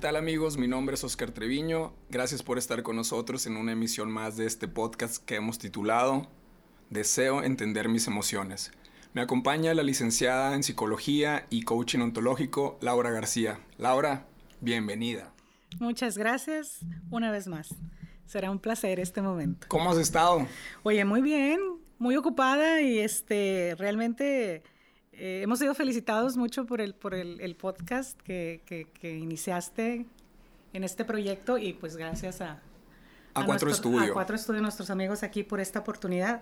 ¿Qué tal amigos? Mi nombre es Oscar Treviño. Gracias por estar con nosotros en una emisión más de este podcast que hemos titulado Deseo entender mis emociones. Me acompaña la licenciada en psicología y coaching ontológico Laura García. Laura, bienvenida. Muchas gracias una vez más. Será un placer este momento. ¿Cómo has estado? Oye, muy bien, muy ocupada y este realmente eh, hemos sido felicitados mucho por el, por el, podcast que, que, iniciaste en este proyecto y pues gracias a, a, Cuatro Estudios. A Cuatro Estudios, nuestros amigos aquí por esta oportunidad.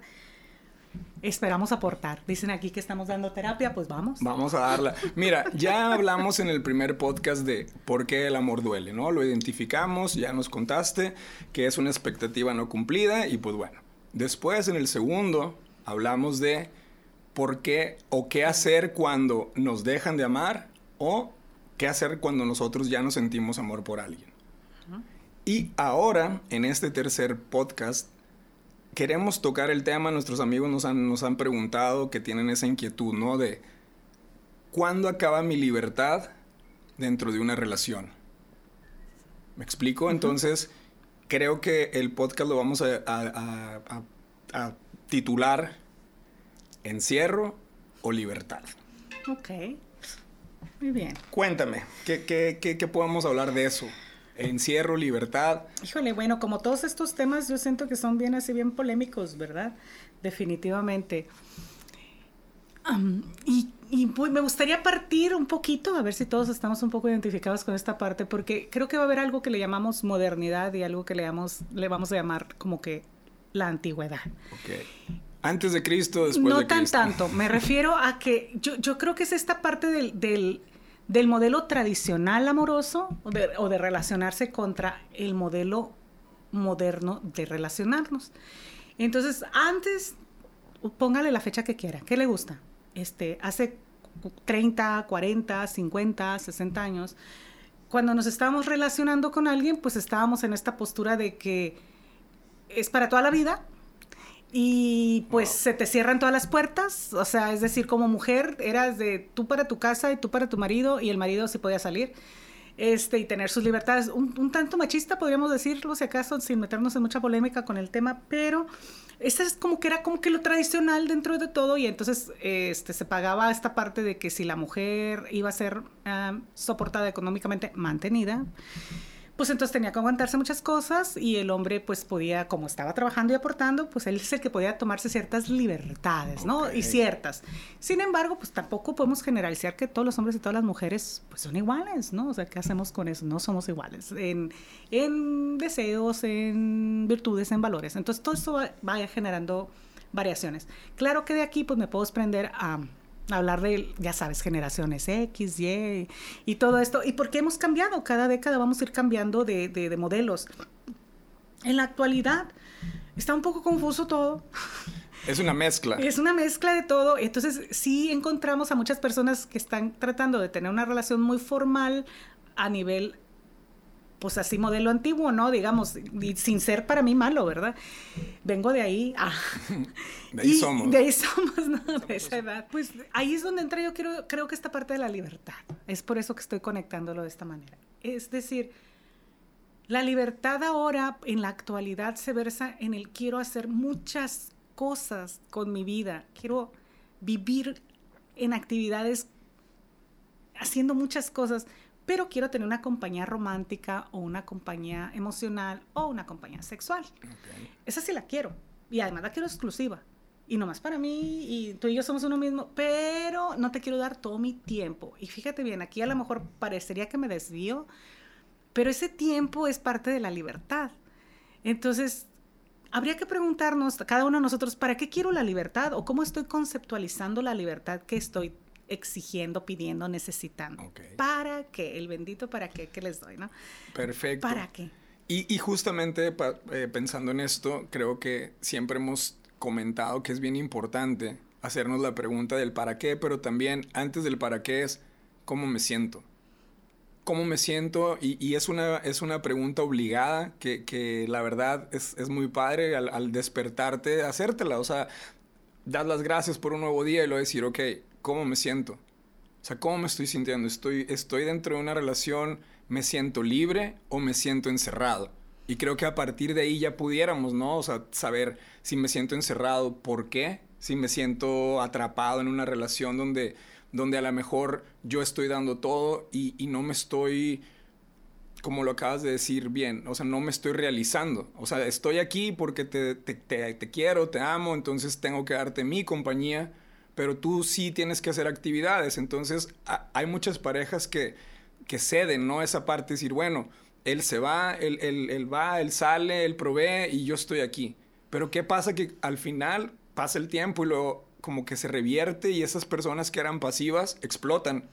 Esperamos aportar. Dicen aquí que estamos dando terapia, pues vamos. Vamos a darla. Mira, ya hablamos en el primer podcast de por qué el amor duele, ¿no? Lo identificamos, ya nos contaste que es una expectativa no cumplida y pues bueno. Después en el segundo hablamos de por qué o qué hacer cuando nos dejan de amar o qué hacer cuando nosotros ya no sentimos amor por alguien. Y ahora, en este tercer podcast, queremos tocar el tema, nuestros amigos nos han, nos han preguntado que tienen esa inquietud, ¿no? De cuándo acaba mi libertad dentro de una relación. ¿Me explico? Entonces, creo que el podcast lo vamos a, a titular ¿Encierro o libertad? Ok. Muy bien. Cuéntame, ¿qué, qué, qué, podemos hablar de eso? Encierro, libertad. Híjole, bueno, como todos estos temas yo siento que son bien así, bien polémicos, ¿verdad? Definitivamente. y, y pues, me gustaría partir un poquito, a ver si todos estamos un poco identificados con esta parte, porque creo que va a haber algo que le llamamos modernidad y algo que le, le vamos a llamar como que la antigüedad. Okay. Antes de Cristo, después de Cristo. No tan tanto. Me refiero a que yo, yo creo que es esta parte del, del, del modelo tradicional amoroso o de, o de, relacionarse contra el modelo moderno de relacionarnos. Entonces, antes, póngale la fecha que quiera. ¿Qué le gusta? Este, hace 30, 40, 50, 60 años, cuando nos estábamos relacionando con alguien, pues estábamos en esta postura de que es para toda la vida, y pues se te cierran todas las puertas, o sea, es decir, como mujer eras de tú para tu casa y tú para tu marido y el marido sí podía salir este, y tener sus libertades. Un, tanto machista, podríamos decirlo, si acaso, sin meternos en mucha polémica con el tema, pero esa es como que era como que lo tradicional dentro de todo y entonces este, se pagaba esta parte de que si la mujer iba a ser ah, soportada económicamente, mantenida, pues entonces tenía que aguantarse muchas cosas y el hombre pues podía, como estaba trabajando y aportando, pues él es el que podía tomarse ciertas libertades, ¿no? Y ciertas. Sin embargo, pues tampoco podemos generalizar que todos los hombres y todas las mujeres pues son iguales, ¿no? O sea, ¿qué hacemos con eso? No somos iguales en, en deseos, en virtudes, en valores. Entonces todo eso va, va generando variaciones. Claro que de aquí pues me puedo desprender a hablar de, ya sabes, generaciones X, Y y todo esto. Y porque hemos cambiado, cada década vamos a ir cambiando de, de, modelos. En la actualidad está un poco confuso todo. Es una mezcla. Es una mezcla de todo. Entonces sí encontramos a muchas personas que están tratando de tener una relación muy formal a nivel pues así modelo antiguo, ¿no? Digamos, sin ser para mí malo, ¿verdad? Vengo de ahí. Ah. De ahí somos. De ahí somos, ¿no? De esa edad. Pues ahí es donde entra yo creo, creo que esta parte de la libertad. Es por eso que estoy conectándolo de esta manera. Es decir, la libertad ahora, en la actualidad, se versa en el quiero hacer muchas cosas con mi vida. Quiero vivir en actividades haciendo muchas cosas pero quiero tener una compañía romántica o una compañía emocional o una compañía sexual. Esa sí la quiero. Y además la quiero exclusiva. Y nomás para mí, y tú y yo somos uno mismo, pero no te quiero dar todo mi tiempo. Y fíjate bien, aquí a lo mejor parecería que me desvío, pero ese tiempo es parte de la libertad. Entonces, habría que preguntarnos, cada uno de nosotros, ¿para qué quiero la libertad? ¿O cómo estoy conceptualizando la libertad que estoy exigiendo, pidiendo, necesitando. ¿Para qué? El bendito para qué que les doy, ¿no? Perfecto. ¿Para qué? Y, justamente eh, pensando en esto, creo que siempre hemos comentado que es bien importante hacernos la pregunta del para qué, pero también antes del para qué es cómo me siento. ¿Cómo me siento? Y, es, una, es una pregunta obligada que, la verdad es, muy padre al, al, despertarte, hacértela. O sea, dar las gracias por un nuevo día y luego decir, ok, cómo me siento. O sea, cómo me estoy sintiendo. Estoy, estoy dentro de una relación, ¿Me siento libre o me siento encerrado? Y creo que a partir de ahí ya pudiéramos, ¿no? O sea, saber si me siento encerrado, ¿por qué? Si me siento atrapado en una relación donde, donde a lo mejor yo estoy dando todo y, y no me estoy como lo acabas de decir bien, o sea, no me estoy realizando. O sea, estoy aquí porque te, te, te, quiero, te amo, entonces tengo que darte mi compañía, pero tú sí tienes que hacer actividades. Entonces, hay muchas parejas que, que ceden, ¿no? Esa parte, decir, bueno, él se va, él, él, él va, él sale, él provee y yo estoy aquí. Pero ¿qué pasa? Que al final pasa el tiempo y luego como que se revierte y esas personas que eran pasivas explotan.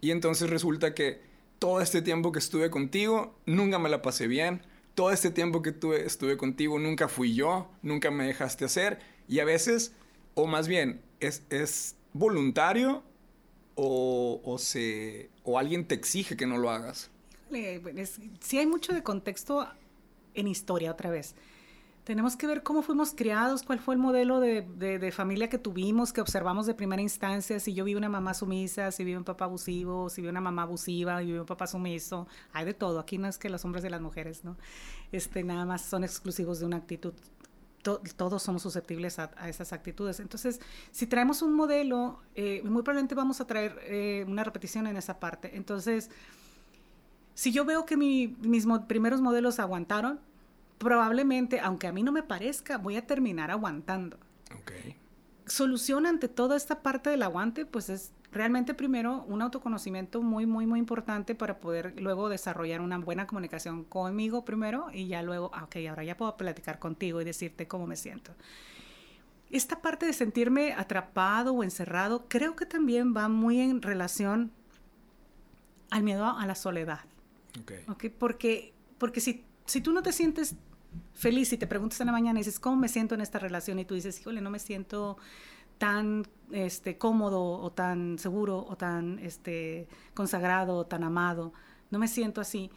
Y entonces resulta que todo este tiempo que estuve contigo, nunca me la pasé bien. Todo este tiempo que tuve, estuve contigo, nunca fui yo, nunca me dejaste hacer. Y a veces, o más bien, es, es voluntario o, o, se, o alguien te exige que no lo hagas. sí hay mucho de contexto en historia otra vez tenemos que ver cómo fuimos criados, cuál fue el modelo de, de, familia que tuvimos, que observamos de primera instancia, si yo vi una mamá sumisa, si vi un papá abusivo, si vi una mamá abusiva, si vi un papá sumiso, hay de todo, aquí no es que los hombres y las mujeres, ¿no? Este, nada más son exclusivos de una actitud, todos somos susceptibles a, esas actitudes. Entonces, si traemos un modelo, eh, muy probablemente vamos a traer eh, una repetición en esa parte. Entonces, si yo veo que mis primeros modelos aguantaron, probablemente, aunque a mí no me parezca, voy a terminar aguantando. Okay. Solución ante toda esta parte del aguante, pues es realmente primero un autoconocimiento muy, muy, muy importante para poder luego desarrollar una buena comunicación conmigo primero y ya luego, ah, ok, ahora ya puedo platicar contigo y decirte cómo me siento. Esta parte de sentirme atrapado o encerrado creo que también va muy en relación al miedo a la soledad. Okay. okay porque, porque si, si tú no te sientes feliz y te preguntas en la mañana y dices, ¿cómo me siento en esta relación? Y tú dices, híjole, no me siento tan este, cómodo o tan seguro o tan este, consagrado o tan amado, no me siento así.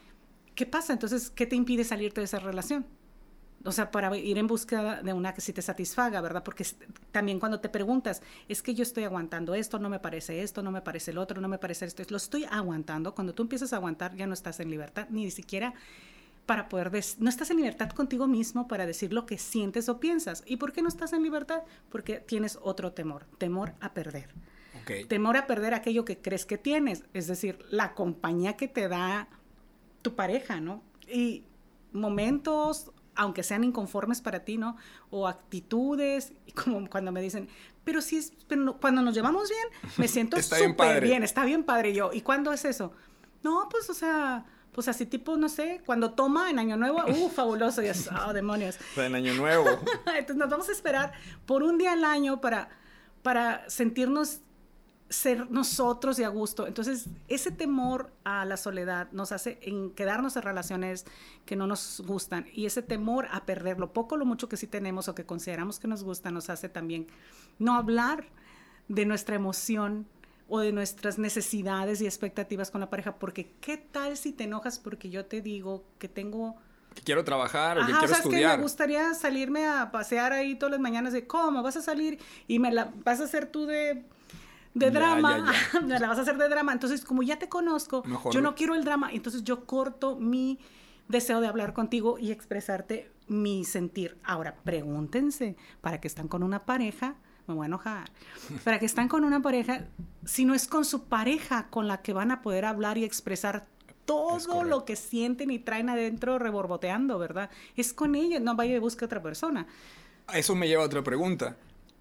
¿Qué pasa? Entonces, ¿qué te impide salirte de esa relación? O sea, para ir en busca de una que sí te satisfaga, ¿verdad? Porque también cuando te preguntas, es que yo estoy aguantando esto, no me parece esto, no me parece el otro, no me parece esto, lo estoy aguantando. Cuando tú empiezas a aguantar, ya no estás en libertad, ni siquiera para poder, no estás en libertad contigo mismo para decir lo que sientes o piensas. ¿Y por qué no estás en libertad? Porque tienes otro temor, temor a perder. Temor a perder aquello que crees que tienes, es decir, la compañía que te da tu pareja, ¿no? Y momentos, aunque sean inconformes para ti, ¿no? O actitudes, como cuando me dicen, pero si es, pero cuando nos llevamos bien, me siento súper bien, está bien padre yo. ¿Y cuándo es eso? No, pues, o sea, pues así tipo, no sé, cuando toma en Año Nuevo, ¡uh, fabuloso! Es, ¡oh, demonios! en Año Nuevo. Entonces nos vamos a esperar por un día al año para, para sentirnos ser nosotros y a gusto. Entonces, ese temor a la soledad nos hace en quedarnos en relaciones que no nos gustan y ese temor a perder lo poco, lo mucho que sí tenemos o que consideramos que nos gusta nos hace también no hablar de nuestra emoción o de nuestras necesidades y expectativas con la pareja, porque qué tal si te enojas porque yo te digo que tengo que quiero trabajar o que quiero o que me gustaría salirme a pasear ahí todas las mañanas de cómo vas a salir y me la vas a hacer tú de de drama, me la vas a hacer de drama. Entonces, como ya te conozco, yo no quiero el drama, entonces yo corto mi deseo de hablar contigo y expresarte mi sentir. Ahora, pregúntense, para que están con una pareja, me voy a enojar. Para que están con una pareja, si no es con su pareja con la que van a poder hablar y expresar todo lo que sienten y traen adentro reborboteando, ¿verdad? Es con ella, no vaya y busque a otra persona. Eso me lleva a otra pregunta.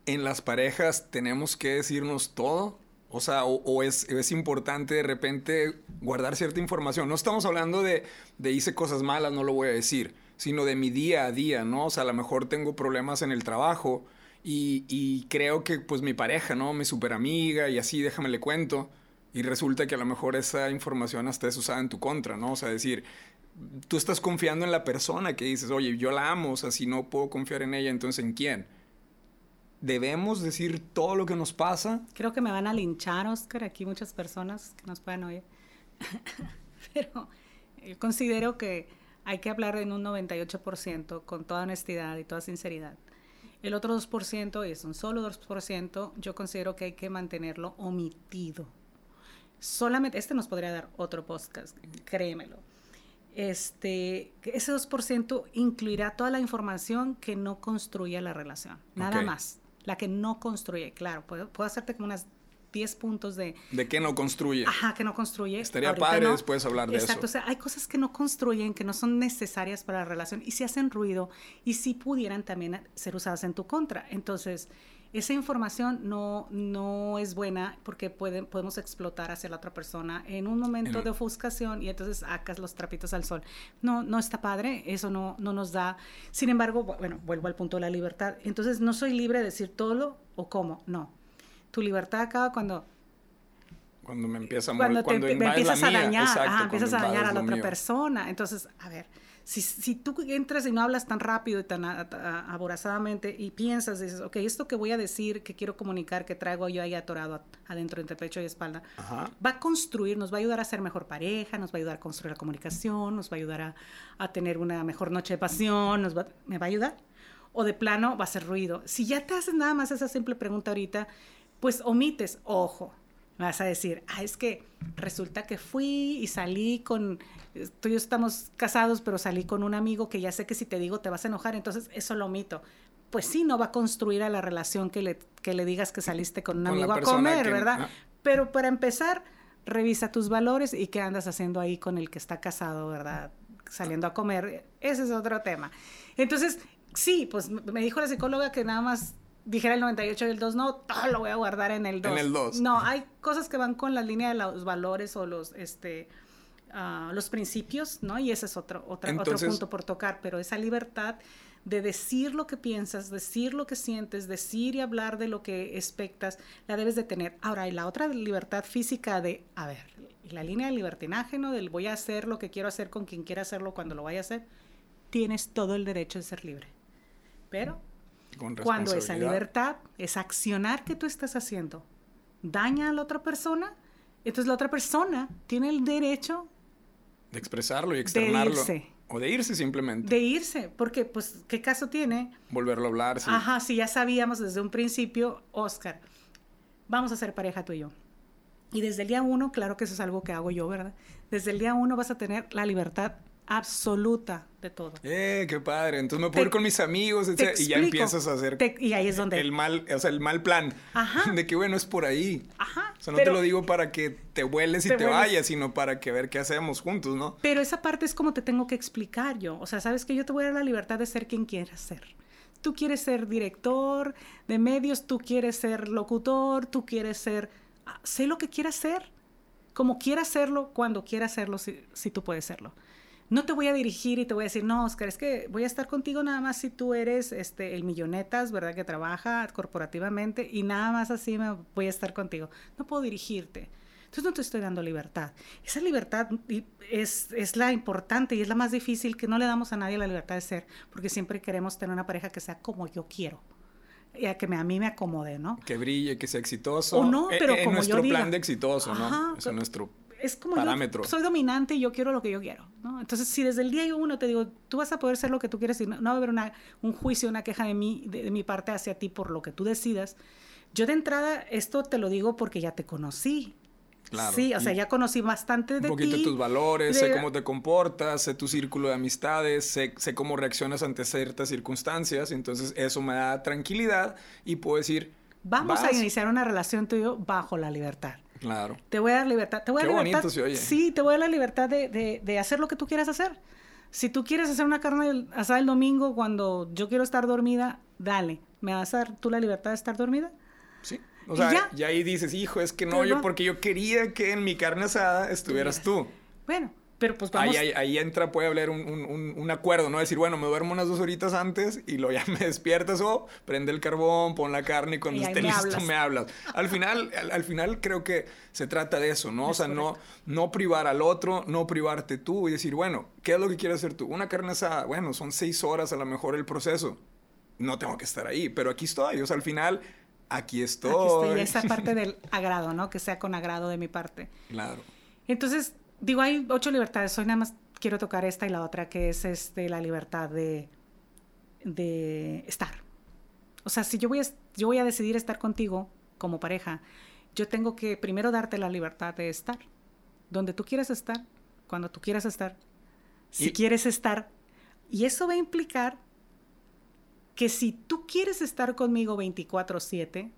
¿En las parejas tenemos que decirnos todo? O sea, o, es, es, importante de repente guardar cierta información. No estamos hablando de, de hice cosas malas, no lo voy a decir, sino de mi día a día, ¿no? O sea, a lo mejor tengo problemas en el trabajo y, creo que pues mi pareja, ¿no? Mi super amiga y así, déjame le cuento. Y resulta que a lo mejor esa información hasta es usada en tu contra, ¿no? O sea, decir, tú estás confiando en la persona que dices, oye, yo la amo, o sea, si no puedo confiar en ella, entonces ¿en quién? ¿Debemos decir todo lo que nos pasa? Creo que me van a linchar, Oscar, aquí muchas personas que nos pueden oír. Pero yo considero que hay que hablar en un 98% con toda honestidad y toda sinceridad. El otro 2%, y es un solo 2%, yo considero que hay que mantenerlo omitido. solamente, este nos podría dar otro podcast, créemelo. Este, ese 2% incluirá toda la información que no construye la relación, nada más. La que no construye, claro, puedo, puedo hacerte como unas 10 puntos de, ¿De qué no construye? Ajá, que no construye. Estaría Ahorita padre no. después hablar de Exacto, eso. o sea, hay cosas que no construyen, que no son necesarias para la relación y si hacen ruido y si pudieran también ser usadas en tu contra. Entonces, esa información no, no es buena porque pueden, podemos explotar hacia la otra persona en un momento En- de ofuscación y entonces sacas los trapitos al sol. No, no está padre, eso no, no nos da. Sin embargo, bu- bueno, vuelvo al punto de la libertad. Entonces, no soy libre de decir todo lo o cómo, no. Tu libertad acaba cuando Cuando me empieza a mol- cuando te me la empiezas a dañar, exacto, ajá, empiezas a dañar a la otra mío. persona. Entonces, a ver, si, si tú entras y no hablas tan rápido y tan a- a- aborazadamente y piensas, dices, ok, esto que voy a decir, que quiero comunicar, que traigo yo ahí atorado adentro entre pecho y espalda, Ajá. va a construir, nos va a ayudar a ser mejor pareja, nos va a ayudar a construir la comunicación, nos va a ayudar a, a tener una mejor noche de pasión, nos va, ¿me va a ayudar? O de plano va a ser ruido. Si ya te haces nada más esa simple pregunta ahorita, pues omites, ojo, vas a decir, ah, es que resulta que fui y salí con, tú y yo estamos casados, pero salí con un amigo que ya sé que si te digo te vas a enojar, entonces eso lo omito. Pues sí, no va a construir a la relación que le, que le digas que saliste con un Con amigo a comer, que- ¿verdad? ah. Pero para empezar, revisa tus valores y qué andas haciendo ahí con el que está casado, ¿verdad? Saliendo a comer. Ese es otro tema. Entonces, sí, pues me dijo la psicóloga que nada más dijera el 98 y el 2, no, todo lo voy a guardar en el 2. En el 2. No, hay cosas que van con la línea de los valores o los, este, ah, los principios, ¿no? Y ese es otro, otra- otro punto por tocar, pero esa libertad de decir lo que piensas, decir lo que sientes, decir y hablar de lo que expectas, la debes de tener. Ahora, y la otra libertad física de, a ver, la línea del libertinaje, ¿no? Del voy a hacer lo que quiero hacer con quien quiera hacerlo cuando lo vaya a hacer, tienes todo el derecho de ser libre. Pero Con cuando esa libertad, esa accionar que tú estás haciendo, daña a la otra persona, entonces la otra persona tiene el derecho De expresarlo y externarlo. irse. O de irse simplemente. de irse, porque pues, ¿qué caso tiene? Volverlo a hablar. sí. Ajá, si ya sabíamos desde un principio, Oscar, vamos a ser pareja tú y yo. Y desde el día uno, claro que eso es algo que hago yo, ¿verdad? Desde el día uno vas a tener la libertad absoluta de todo. Eh, qué padre. Entonces me Te- puedo ir con mis amigos, te etcétera, y ya empiezas a hacer Te- y ahí es donde... el mal, o sea, el mal plan. Ajá. De que bueno, es por ahí. Ajá. O sea, no pero- te lo digo para que te vueles y Te te, vayas, sino para que ver qué hacemos juntos, ¿no? Pero esa parte es como te tengo que explicar yo. O sea, sabes que yo te voy a dar la libertad de ser quien quieras ser. Tú quieres ser director de medios, tú quieres ser locutor, tú quieres ser... ah, Sé lo que quieras ser, como quieras hacerlo, cuando quieras hacerlo, si, si tú puedes serlo. No te voy a dirigir y te voy a decir, no, Oscar, es que voy a estar contigo nada más si tú eres este, el millonetas, ¿verdad? Que trabaja corporativamente y nada más así me voy a estar contigo. No puedo dirigirte. Entonces no te estoy dando libertad. Esa libertad es, es la importante y es la más difícil que no le damos a nadie la libertad de ser, porque siempre queremos tener una pareja que sea como yo quiero, y a que me, a mí me acomode, ¿no? Que brille, que sea exitoso. O no, Eh, pero eh, como yo nuestro diga. plan de exitoso, ¿no? Ajá, es nuestro es como parámetro. yo soy dominante y yo quiero lo que yo quiero, ¿no? Entonces, si desde el día uno te digo, tú vas a poder ser lo que tú quieres y no, no va a haber una, un juicio, una queja de mí, de, de mi parte hacia ti por lo que tú decidas, yo de entrada esto te lo digo porque ya te conocí. Claro. Sí, o sea, ya conocí bastante de un poquito ti. de tus valores, sé cómo te comportas, sé tu círculo de amistades, sé, sé cómo reaccionas ante ciertas circunstancias, entonces eso me da tranquilidad y puedo decir, Vamos a iniciar una relación tú y yo bajo la libertad. Claro. Te voy a dar libertad. Te voy a Qué libertad. bonito se oye. Sí, te voy a dar la libertad de, de- de hacer lo que tú quieras hacer. Si tú quieres hacer una carne asada el domingo cuando yo quiero estar dormida, dale. ¿Me vas a dar tú la libertad de estar dormida? Sí. O Y sea, ya. y ahí dices, hijo, es que no, Pero yo no. porque yo quería que en mi carne asada estuvieras tú. Bueno, pero pues vamos. Ahí, ahí, ahí entra, puede haber un, un- un- acuerdo, ¿no? Decir, bueno, me duermo unas dos horitas antes y luego ya me despiertas o prende el carbón, pon la carne y cuando Y esté me listo hablas. me hablas. Al final, al, al final creo que se trata de eso, ¿no? O sea, no, no privar al otro, no privarte tú y decir, bueno, ¿qué es lo que quieres hacer tú? Una carne asada, bueno, son seis horas a lo mejor el proceso. No tengo que estar ahí, pero aquí estoy. O sea, al final, aquí estoy. Aquí estoy. Esa parte del agrado, ¿no? Que sea con agrado de mi parte. Claro. Entonces, digo, hay ocho libertades. Hoy nada más quiero tocar esta y la otra, que es este, la libertad de, de estar. O sea, si yo voy, a, yo voy a decidir estar contigo como pareja, yo tengo que primero darte la libertad de estar, donde tú quieras estar, cuando tú quieras estar, si quieres estar. Y eso va a implicar que si tú quieres estar conmigo 24/7,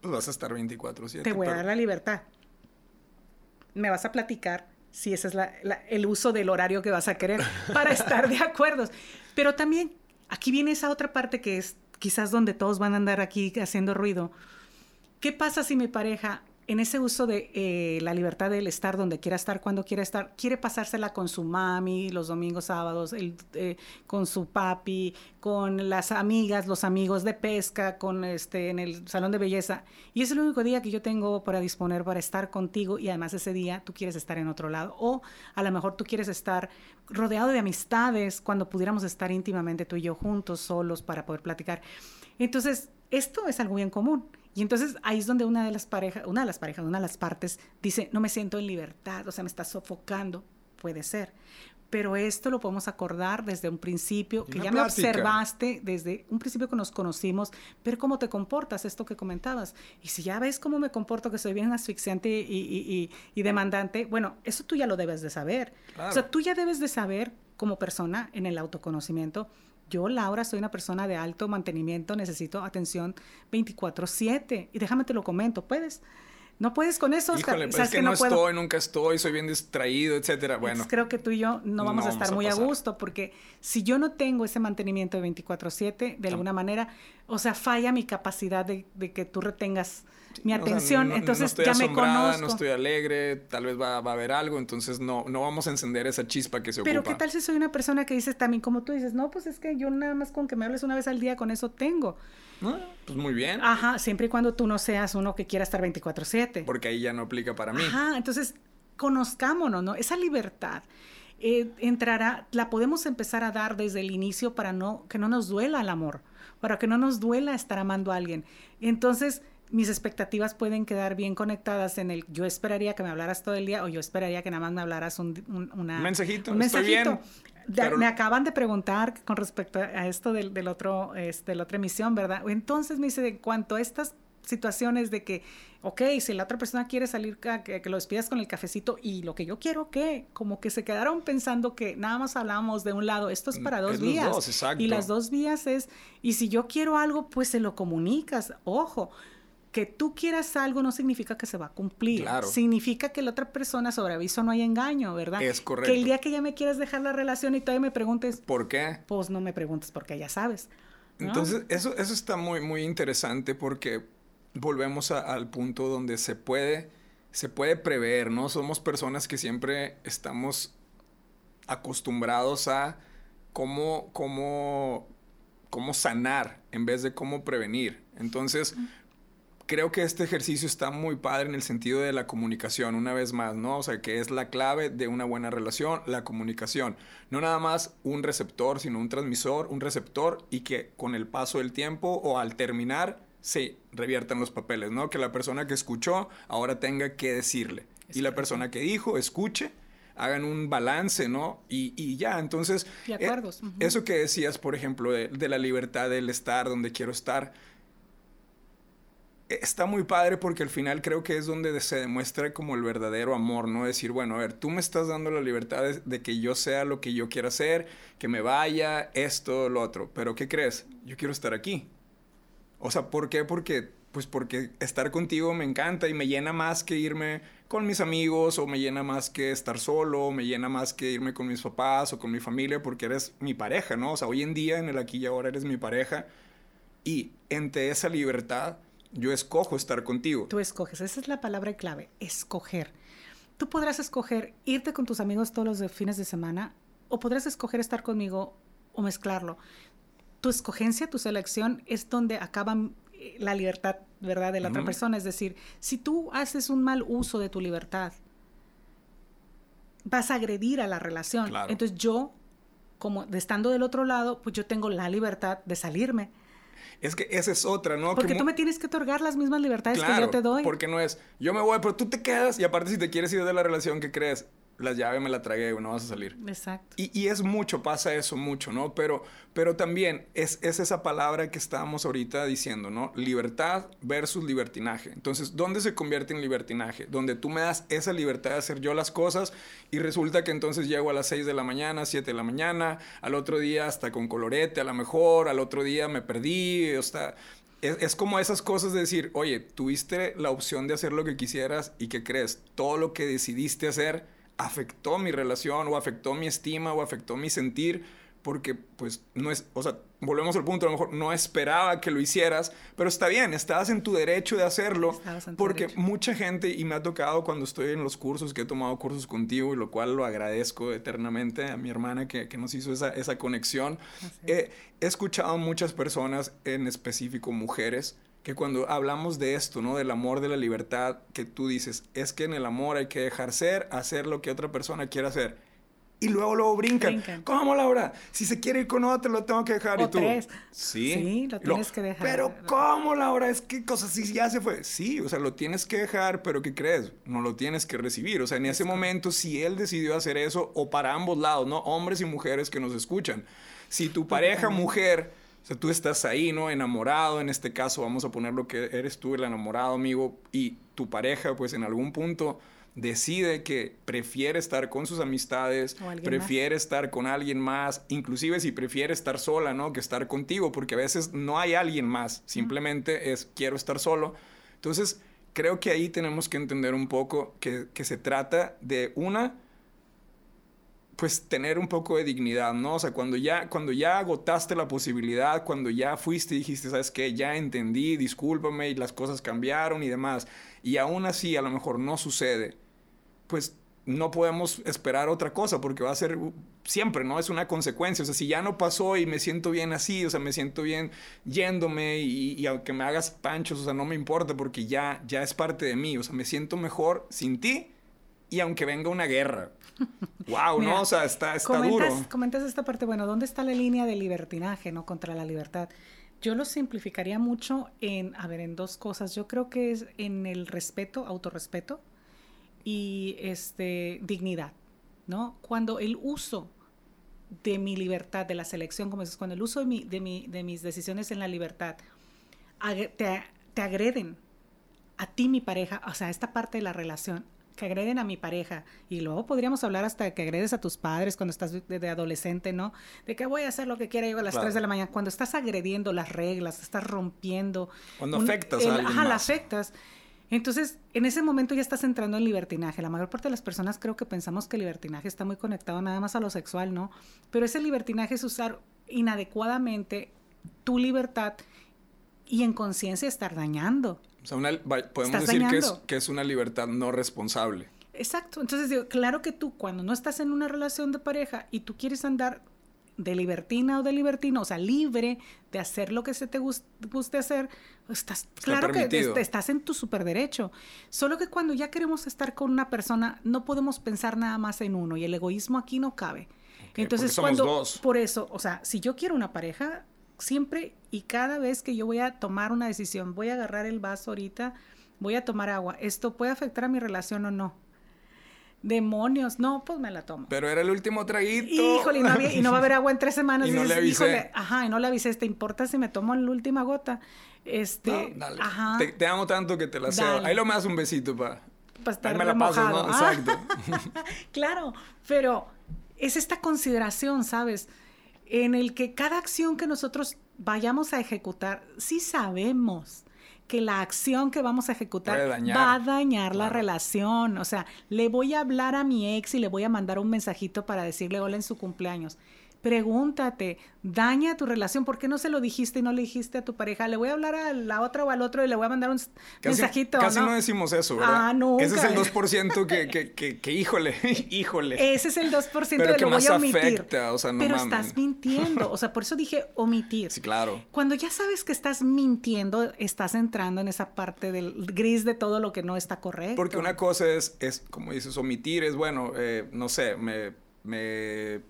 pues vas a estar 24/7. Te voy a dar la libertad. Me vas a platicar si ese es el uso del horario que vas a querer para estar de acuerdo. Pero también aquí viene esa otra parte que es quizás donde todos van a andar aquí haciendo ruido. ¿Qué pasa si mi pareja en ese uso de eh, la libertad del estar donde quiera estar, cuando quiera estar, quiere pasársela con su mami los domingos, sábados, eh, con su papi, con las amigas, los amigos de pesca, con este, en el salón de belleza. Y es el único día que yo tengo para disponer para estar contigo y además ese día tú quieres estar en otro lado. O a lo mejor tú quieres estar rodeado de amistades cuando pudiéramos estar íntimamente tú y yo juntos, solos, para poder platicar. Entonces, esto es algo bien común. Y entonces ahí es donde una de las parejas, una de las parejas, una de las partes dice, no me siento en libertad, o sea, me está sofocando. Puede ser. Pero esto lo podemos acordar desde un principio, que ya me observaste desde un principio que nos conocimos, ver cómo te comportas, esto que comentabas. Y si ya ves cómo me comporto, que soy bien asfixiante y, y, demandante, bueno, eso tú ya lo debes de saber. O sea, tú ya debes de saber como persona en el autoconocimiento yo, Laura, soy una persona de alto mantenimiento, necesito atención 24/7. Y déjame te lo comento, ¿puedes? No puedes con eso, Oscar. Híjole, es que, no, estoy, nunca estoy, soy bien distraído, etcétera. Bueno. creo que tú y yo no vamos a estar muy a, gusto porque si yo no tengo ese mantenimiento de 24/7, de alguna manera, o sea, falla mi capacidad de, de que tú retengas mi atención, entonces ya me conozco. No estoy alegre, tal vez va, a haber algo, entonces no, no vamos a encender esa chispa que se Pero ¿qué tal si soy una persona que dice también, como tú dices, no, pues es que yo nada más con que me hables una vez al día, con eso tengo. Pues muy bien. Ajá, siempre y cuando tú no seas uno que quiera estar 24/7. Porque ahí ya no aplica para mí. Ajá, entonces conozcámonos, ¿no? Esa libertad. Eh, entrará, la podemos empezar a dar desde el inicio para no, que no nos duela el amor, para que no nos duela estar amando a alguien. Entonces, mis expectativas pueden quedar bien conectadas en el yo esperaría que me hablaras todo el día o yo esperaría que nada más me hablaras un, mensajito. Un mensajito. Me acaban de preguntar con respecto a esto del, del otro, este, de la otra emisión, ¿verdad? Entonces me dice, de cuanto a estas situaciones de que, ok, si la otra persona quiere salir, que, que, lo despidas con el cafecito y lo que yo quiero, ¿qué? Como que se quedaron pensando que nada más hablamos de un lado, esto es mm, para dos vías. y las dos vías es, y si yo quiero algo, pues se lo comunicas, ojo que tú quieras algo no significa que se va a cumplir. Claro. Significa que la otra persona sobre aviso no hay engaño, ¿verdad? Es correcto. Que el día que ya me quieras dejar la relación y todavía me preguntes... ¿Por qué? Pues no me preguntes porque ya sabes. Entonces, eso, eso está muy, muy interesante porque volvemos al punto donde se puede, se puede prever, ¿no? Somos personas que siempre estamos acostumbrados a cómo, cómo, cómo sanar en vez de cómo prevenir. Entonces creo que este ejercicio está muy padre en el sentido de la comunicación, una vez más, ¿no? O sea, que es la clave de una buena relación, la comunicación. No nada más un receptor, sino un transmisor, un receptor y que con el paso del tiempo o al terminar se reviertan los papeles, ¿no? Que la persona que escuchó ahora tenga que decirle. y la persona que dijo, escuche, hagan un balance, ¿no? Y, ya, entonces... De eh, Eso que decías, por ejemplo, de, de la libertad del estar donde quiero estar está muy padre porque al final creo que es donde se demuestra como el verdadero amor, ¿no? Decir, bueno, a ver, tú me estás dando la libertad de, que yo sea lo que yo quiera hacer, que me vaya, esto, lo otro. Pero ¿qué crees? Yo quiero estar aquí. O sea, ¿por qué? Porque, pues porque estar contigo me encanta y me llena más que irme con mis amigos o me llena más que estar solo, me llena más que irme con mis papás o con mi familia porque eres mi pareja, ¿no? O sea, hoy en día, en el aquí y ahora, eres mi pareja. Y entre esa libertad yo escojo estar contigo. Tú escoges, esa es la palabra clave, escoger. Tú podrás escoger irte con tus amigos todos los fines de semana o podrás escoger estar conmigo o mezclarlo. Tu escogencia, tu selección es donde acaba eh, la libertad, ¿verdad?, de la otra persona. Es decir, si tú haces un mal uso de tu libertad, vas a agredir a la relación. Entonces yo, como estando del otro lado, pues yo tengo la libertad de salirme es que esa es otra, ¿no? Porque tú me tienes que otorgar las mismas libertades que yo te doy. Porque no es, yo me voy, pero tú te quedas y aparte si te quieres ir de la relación, ¿qué crees? Las llaves me la tragué, no vas a salir. Exacto. Y, y, es mucho, pasa eso mucho, ¿no? Pero, pero también es, es, esa palabra que estábamos ahorita diciendo, ¿no? Libertad versus libertinaje. Entonces, ¿dónde se convierte en libertinaje? Donde tú me das esa libertad de hacer yo las cosas y resulta que entonces llego a las 6 de la mañana, 7 de la mañana, al otro día hasta con colorete a lo mejor, al otro día me perdí, o sea, es, es, como esas cosas de decir, oye, tuviste la opción de hacer lo que quisieras y ¿qué crees? Todo lo que decidiste hacer afectó mi relación o afectó mi estima o afectó mi sentir porque pues no es, o sea, volvemos al punto, a lo mejor no esperaba que lo hicieras, pero está bien, estabas en tu derecho de hacerlo, porque derecho. mucha gente, y me ha tocado cuando estoy en los cursos, que he tomado cursos contigo, y lo cual lo agradezco eternamente a mi hermana que, que nos hizo esa, esa conexión, eh, he escuchado muchas personas, en específico mujeres, que cuando hablamos de esto, ¿no? Del amor, de la libertad, que tú dices, es que en el amor hay que dejar ser, hacer lo que otra persona quiera hacer y luego luego brincan. brincan. ¿Cómo, Laura? Si se quiere ir con otro, lo tengo que dejar. O ¿Y tú? Tres. Sí. Sí, lo tienes lo, que dejar. Pero ¿cómo, Laura? Es que cosas si ya se fue. Sí, o sea, lo tienes que dejar, pero ¿qué crees? No lo tienes que recibir. O sea, en ese momento, si él decidió hacer eso, o para ambos lados, ¿no? Hombres y mujeres que nos escuchan. Si tu pareja mujer, sea, tú estás ahí, ¿no? Enamorado, en este caso, vamos a poner lo que eres tú, el enamorado, amigo, y tu pareja, pues en algún punto decide que prefiere estar con sus amistades, prefiere más. estar con alguien más, inclusive si prefiere estar sola, ¿no? Que estar contigo, porque a veces no hay alguien más, simplemente es quiero estar solo. Entonces, creo que ahí tenemos que entender un poco que, que se trata de una, pues tener un poco de dignidad, ¿no? O sea, cuando ya, cuando ya agotaste la posibilidad, cuando ya fuiste y dijiste, ¿sabes qué? Ya entendí, discúlpame y las cosas cambiaron y demás, y aún así a lo mejor no sucede, pues no podemos esperar otra cosa porque va a ser siempre, ¿no? Es una consecuencia. O sea, si ya no pasó y me siento bien así, o sea, me siento bien yéndome y, y, aunque me hagas panchos, o sea, no me importa porque ya, ya es parte de mí. O sea, me siento mejor sin ti y aunque venga una guerra. wow, Mira, ¿no? O sea, está, está comentas, duro. Comentas esta parte, bueno, ¿dónde está la línea de libertinaje, ¿no? Contra la libertad. Yo lo simplificaría mucho en, a ver, en dos cosas. Yo creo que es en el respeto, autorrespeto y este, dignidad, ¿no? Cuando el uso de mi libertad, de la selección, como dices, cuando el uso de, mi, de, mi, de mis decisiones en la libertad te, te agreden a ti, mi pareja, o sea, esta parte de la relación, que agreden a mi pareja. Y luego podríamos hablar hasta que agredes a tus padres cuando estás de, de adolescente, ¿no? De que voy a hacer lo que quiera yo a las claro. 3 de la mañana. Cuando estás agrediendo las reglas, estás rompiendo. Cuando un, afectas el, a alguien Ajá, la afectas. Entonces, en ese momento ya estás entrando en libertinaje. La mayor parte de las personas creo que pensamos que el libertinaje está muy conectado nada más a lo sexual, ¿no? Pero ese libertinaje es usar inadecuadamente tu libertad y en conciencia estar dañando. Sea, una, podemos decir que es, que es, una libertad no responsable. Exacto. Entonces, digo, claro que tú cuando no estás en una relación de pareja y tú quieres andar de libertina o de libertino, o sea, libre de hacer lo que se te guste, guste hacer, estás, Está claro permitido. que estás en tu super derecho. Solo que cuando ya queremos estar con una persona, no podemos pensar nada más en uno y el egoísmo aquí no cabe. Okay, Entonces, cuando, dos. por eso, o sea, si yo quiero una pareja, siempre y cada vez que yo voy a tomar una decisión, voy a agarrar el vaso ahorita, voy a tomar agua, ¿esto puede afectar a mi relación o no? Demonios, no, pues me la tomo. Pero era el último traguito. Híjole, y no, había, y no va a haber agua en tres semanas. y no le avisé. Híjole, ajá, y no le avisé, ¿te importa si me tomo la última gota? Este, no, dale. Ajá. Te, te, amo tanto que te la cedo. Ahí lo me das un besito pa. Para estar Ahí me la pasas, ¿no? Ah. Exacto. claro, pero es esta consideración, ¿sabes? En el que cada acción que nosotros vayamos a ejecutar, sí sabemos que la acción que vamos a ejecutar va a dañar claro. la relación. O sea, le voy a hablar a mi ex y le voy a mandar un mensajito para decirle hola en su cumpleaños. Pregúntate, daña tu relación, ¿por qué no se lo dijiste y no le dijiste a tu pareja? Le voy a hablar a la otra o al otro y le voy a mandar un casi, mensajito. Casi ¿no? no decimos eso, ¿verdad? Ah, nunca. Ese es el 2% que, que, que, que, híjole, híjole. Ese es el 2% Pero de que lo más voy a omitir. afecta, o sea, no Pero estás mintiendo, o sea, por eso dije omitir. Sí, claro. Cuando ya sabes que estás mintiendo, estás entrando en esa parte del gris de todo lo que no está correcto. Porque una cosa es, es como dices, omitir es, bueno, eh, no sé, me, me,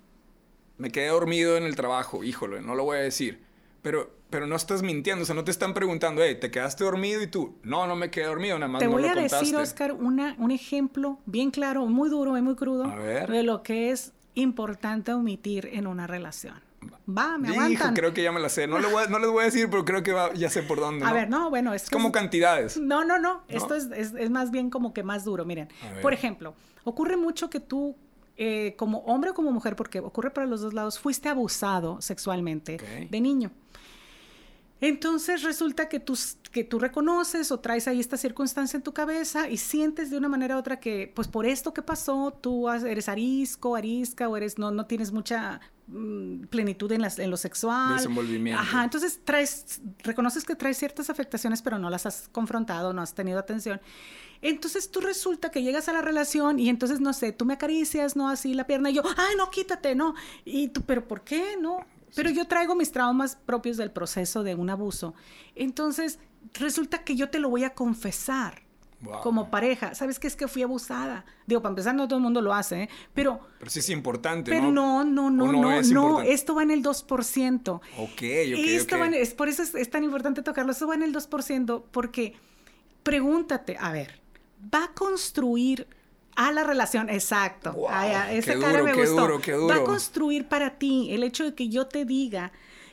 me quedé dormido en el trabajo, híjole, no lo voy a decir. Pero pero no estás mintiendo, o sea, no te están preguntando, hey, ¿te quedaste dormido? Y tú, no, no me quedé dormido, nada más Te no voy lo a contaste. decir, Oscar, una, un ejemplo bien claro, muy duro y muy crudo A ver. de lo que es importante omitir en una relación. Va, me Hijo, aguantan. creo que ya me la sé. No, le voy a- no les voy a decir, pero creo que va- ya sé por dónde. A ¿no? ver, no, bueno, es, que como es- cantidades. No, no, no. Esto es, es- es más bien como que más duro. Miren, A por ejemplo, ocurre mucho que tú, eh, como hombre o como mujer, porque ocurre para los dos lados, fuiste abusado sexualmente Ok. de niño. Entonces resulta que tú, que tú reconoces o traes ahí esta circunstancia en tu cabeza y sientes de una manera u otra que, pues por esto que pasó, tú eres arisco, arisca o eres, no, no tienes mucha mm, plenitud en, las- en lo sexual. Desenvolvimiento. Ajá, entonces traes, reconoces que traes ciertas afectaciones, pero no las has confrontado, no has tenido atención. Entonces tú resulta que llegas a la relación y entonces, no sé, tú me acaricias, ¿no? Así la pierna y yo, ay, no, quítate, no. Y tú, pero ¿por qué? No. Pero yo traigo mis traumas propios del proceso de un abuso. Entonces, resulta que yo te lo voy a confesar Wow. como pareja. ¿Sabes qué? Es que fui abusada. Digo, para empezar, no todo el mundo lo hace, ¿eh? Pero, Pero sí es importante, pero no, no, no, ¿O no, no, es importante? esto va en el 2%. Ok, ok, Esto ok. va en- es por eso es, es tan importante tocarlo. Eso va en el 2%, porque pregúntate, a ver, ¿va a construir a la relación? Exacto. Wow, Ay, esa qué cara duro, me qué gustó. duro, qué Va a duro. construir para ti el hecho de que yo te diga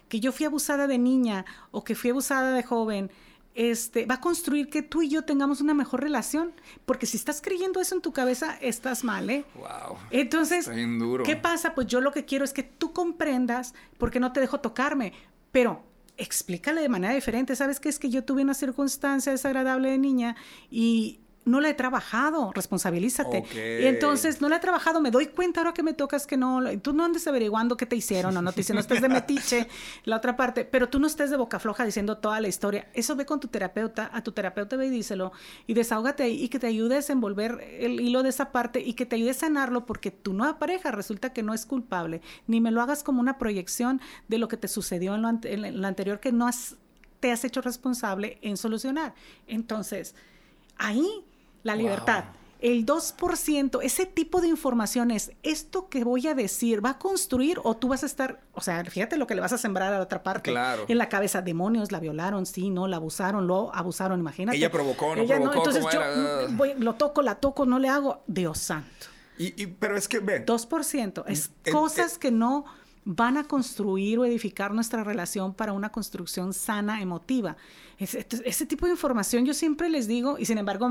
que yo fui abusada de niña o que fui abusada de joven. Este, va a construir que tú y yo tengamos una mejor relación. Porque si estás creyendo eso en tu cabeza, estás mal, ¿eh? Wow. Entonces, duro. ¿qué pasa? Pues yo lo que quiero es que tú comprendas por qué no te dejo tocarme, pero explícale de manera diferente. ¿Sabes qué? Es que yo tuve una circunstancia desagradable de niña y no la he trabajado, responsabilízate. Y entonces no la he trabajado, me doy cuenta ahora que me tocas que no, tú no andes averiguando qué te hicieron o no te hicieron, no estés de metiche, la otra parte, pero tú no estés de boca floja diciendo toda la historia. Eso ve con tu terapeuta, a tu terapeuta ve y díselo y desahógate ahí y que te ayude a desenvolver el hilo de esa parte y que te ayude a sanarlo porque tu nueva pareja resulta que no es culpable, ni me lo hagas como una proyección de lo que te sucedió en lo, en lo anterior que no has, te has hecho responsable en solucionar. Entonces, ahí la Wow. libertad. El 2%, ese tipo de información es, esto que voy a decir, ¿va a construir o tú vas a estar, o sea, fíjate lo que le vas a sembrar a la otra parte. Claro. En la cabeza, demonios, la violaron, sí, no, la abusaron, lo abusaron, imagínate. Ella provocó, no Ella provocó, entonces ¿cómo yo era? mm, voy- lo toco, la toco, no le hago. Dios santo. Y, y- pero es que, ve, 2%. Es Eh, cosas eh, que no van a construir o edificar nuestra relación para una construcción sana, emotiva. Ese, ese tipo de información yo siempre les digo, y sin embargo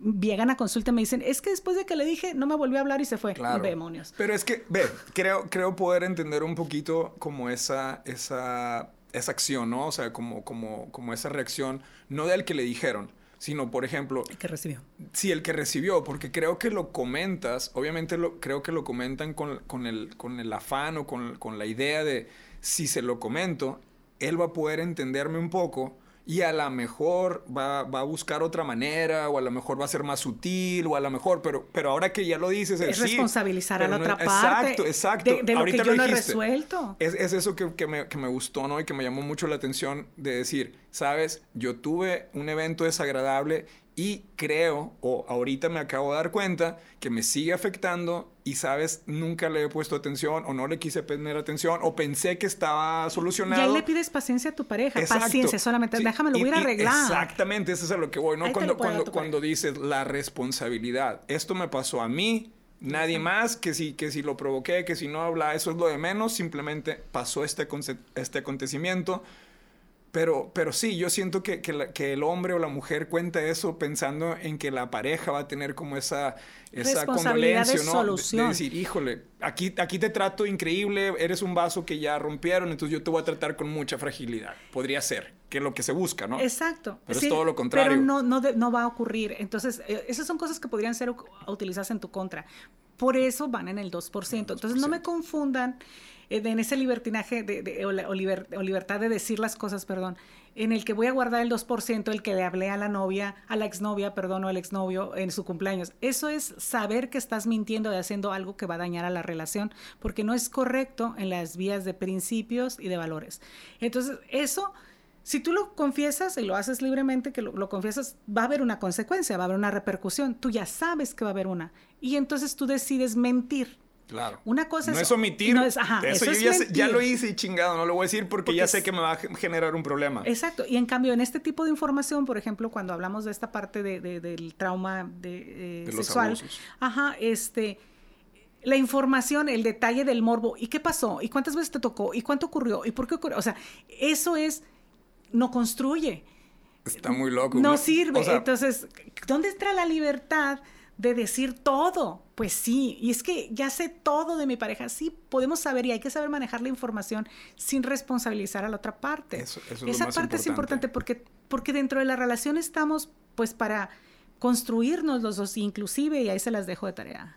llegan a consulta y me dicen, es que después de que le dije, no me volvió a hablar y se fue. Claro. Demonios. Pero es que, ve, creo, creo poder entender un poquito como esa, esa, esa acción, ¿no? O sea, como, como, como esa reacción, no del que le dijeron, sino, por ejemplo, ¿Qué recibió? sí, el que recibió, porque creo que lo comentas, obviamente lo, creo que lo comentan con, con el, con el afán o con, con la idea de, si se lo comento, él va a poder entenderme un poco y a lo mejor va, va a buscar otra manera o a lo mejor va a ser más sutil o a lo mejor, pero, pero ahora que ya lo dices, Es sí, responsabilizar a la no- otra parte. Exacto, exacto. De, de lo Ahorita que yo no he resuelto. Es, es eso que, que me, que me gustó, ¿no? Y que me llamó mucho la atención de decir, sabes, yo tuve un evento desagradable y creo, o ahorita me acabo de dar cuenta, que me sigue afectando y, sabes, nunca le he puesto atención o no le quise poner atención o pensé que estaba Y solucionado. ahí le pides paciencia a tu pareja. Exacto. Paciencia solamente. Sí, Déjame, lo voy a arreglar. Exactamente, eso es a lo que voy, ¿no? Ahí Cuando, cuando, cuando dices la responsabilidad. Esto me pasó a mí, nadie más, que si, que si lo provoqué, que si no habla, eso es lo de menos, simplemente pasó este, este acontecimiento. Pero, pero sí, yo siento que, que, la- que el hombre o la mujer cuenta eso pensando en que la pareja va a tener como esa, esa condolencia, ¿no? De- solución. De, decir, híjole, aquí, aquí te trato increíble, eres un vaso que ya rompieron, entonces yo te voy a tratar con mucha fragilidad. Podría ser, que es lo que se busca, ¿no? Exacto. Pero es todo lo contrario. Pero no, no, de- no va a ocurrir. Entonces, eh, esas son cosas que podrían ser utilizadas en tu contra. Por eso van en el 2%. Entonces, no me confundan en ese libertinaje de, o libertad de decir las cosas, perdón, en el que voy a guardar el 2%, el que le hablé a la novia, a la exnovia, perdón, o al exnovio en su cumpleaños. Eso es saber que estás mintiendo y haciendo algo que va a dañar a la relación, porque no es correcto en las vías de principios y de valores. Entonces, eso si tú lo confiesas y lo haces libremente, que lo, lo confiesas, va a haber una consecuencia, va a haber una repercusión. Tú ya sabes que va a haber una. Y entonces tú decides mentir Claro. Una cosa no es... es omitir. no es- ajá, eso, eso yo es ya, lo hice y chingado, no lo voy a decir porque, Porque ya sé que me va a ge- generar un problema. Exacto. Y en cambio, en este tipo de información, por ejemplo, cuando hablamos de esta parte de- de- del trauma de, eh, De sexual, ajá, este, la información, el detalle del morbo, ¿y qué pasó? ¿Y cuántas veces te tocó? ¿Y cuánto ocurrió? ¿Y por qué ocurrió? O sea, eso es, no construye, Está muy loco. no sirve. O sea, Entonces, ¿dónde está la libertad de decir todo? Pues sí, y es que ya sé todo de mi pareja. Sí, podemos saber y hay que saber manejar la información sin responsabilizar a la otra parte. Eso- es Esa más parte es importante. importante porque, porque dentro de la relación estamos pues para construirnos los dos, inclusive, y ahí se las dejo de tarea.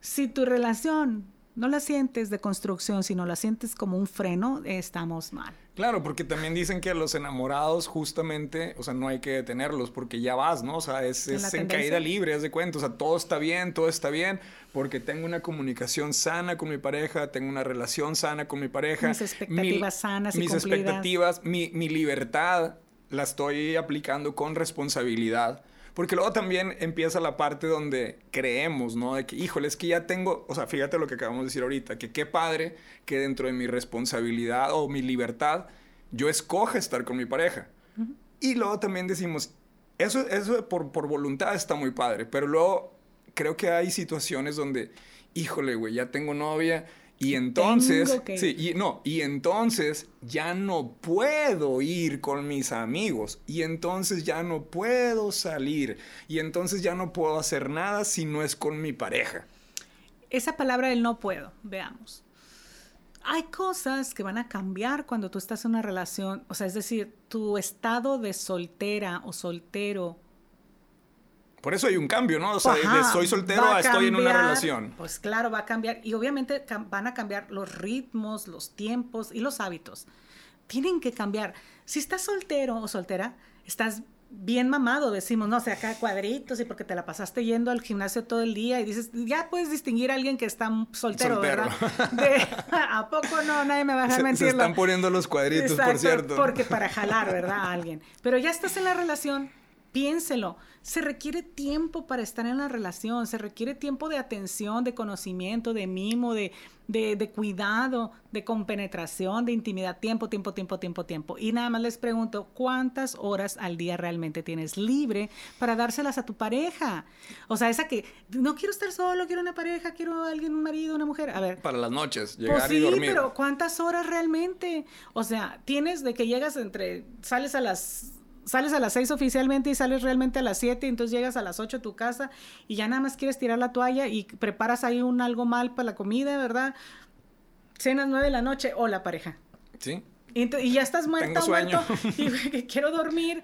Si tu relación no la sientes de construcción, sino la sientes como un freno, estamos mal. Claro, porque también dicen que a los enamorados justamente, o sea, no hay que detenerlos porque ya vas, ¿no? O sea, es, En es caída libre, haz de cuenta, o sea, todo está bien, todo está bien, porque tengo una comunicación sana con mi pareja, tengo una relación sana con mi pareja. Mis expectativas sanas y Mis cumplidas. expectativas, mi, mi libertad la estoy aplicando con responsabilidad. Porque luego también empieza la parte donde creemos, ¿no? De que, híjole, es que ya tengo, o sea, fíjate lo que acabamos de decir ahorita, que qué padre que dentro de mi responsabilidad o mi libertad yo escoja estar con mi pareja. Y luego también decimos, eso, eso por, por voluntad está muy padre, pero luego creo que hay situaciones donde, híjole, güey, ya tengo novia y entonces, que- sí, y no, y entonces ya no puedo ir con mis amigos, y entonces ya no puedo salir, y entonces ya no puedo hacer nada si no es con mi pareja. Esa palabra del no puedo, veamos. Hay cosas que van a cambiar cuando tú estás en una relación, o sea, es decir, tu estado de soltera o soltero. Por eso hay un cambio, ¿no? O sea, de- de ajá, soy soltero a estoy en una relación. Pues claro, va a cambiar. Y obviamente van a cambiar los ritmos, los tiempos y los hábitos. Tienen que cambiar. Si estás soltero o soltera, estás bien mamado, decimos, no, o sea, acá cuadritos y porque te la pasaste yendo al gimnasio todo el día y dices, ya puedes distinguir a alguien que está soltero, Soltero. ¿verdad? De, ¿A poco no? Nadie me va a dejar Se, se están poniendo los cuadritos, por Exacto, cierto. Porque para jalar, ¿verdad? A alguien. Pero ya estás en la relación, piénselo. Se requiere tiempo para estar en la relación, se requiere tiempo de atención, de conocimiento, de mimo, de, de, de cuidado, de compenetración, de intimidad. Tiempo, tiempo, tiempo, tiempo, tiempo. Y nada más les pregunto, ¿cuántas horas al día realmente tienes libre para dárselas a tu pareja? O sea, esa que no quiero estar solo, quiero una pareja, quiero a alguien, un marido, una mujer. A ver, Para las noches, llegar pues y sí, dormir. pero ¿cuántas horas realmente? O sea, tienes de que llegas entre, sales a las, sales a las seis oficialmente y sales realmente a las siete, entonces llegas a las ocho a tu casa y ya nada más quieres tirar la toalla y preparas ahí un algo mal para la comida, ¿verdad? Cenas nueve de la noche o la pareja. ¿Sí? Y, y ya estás sueño. muerto, y quiero dormir.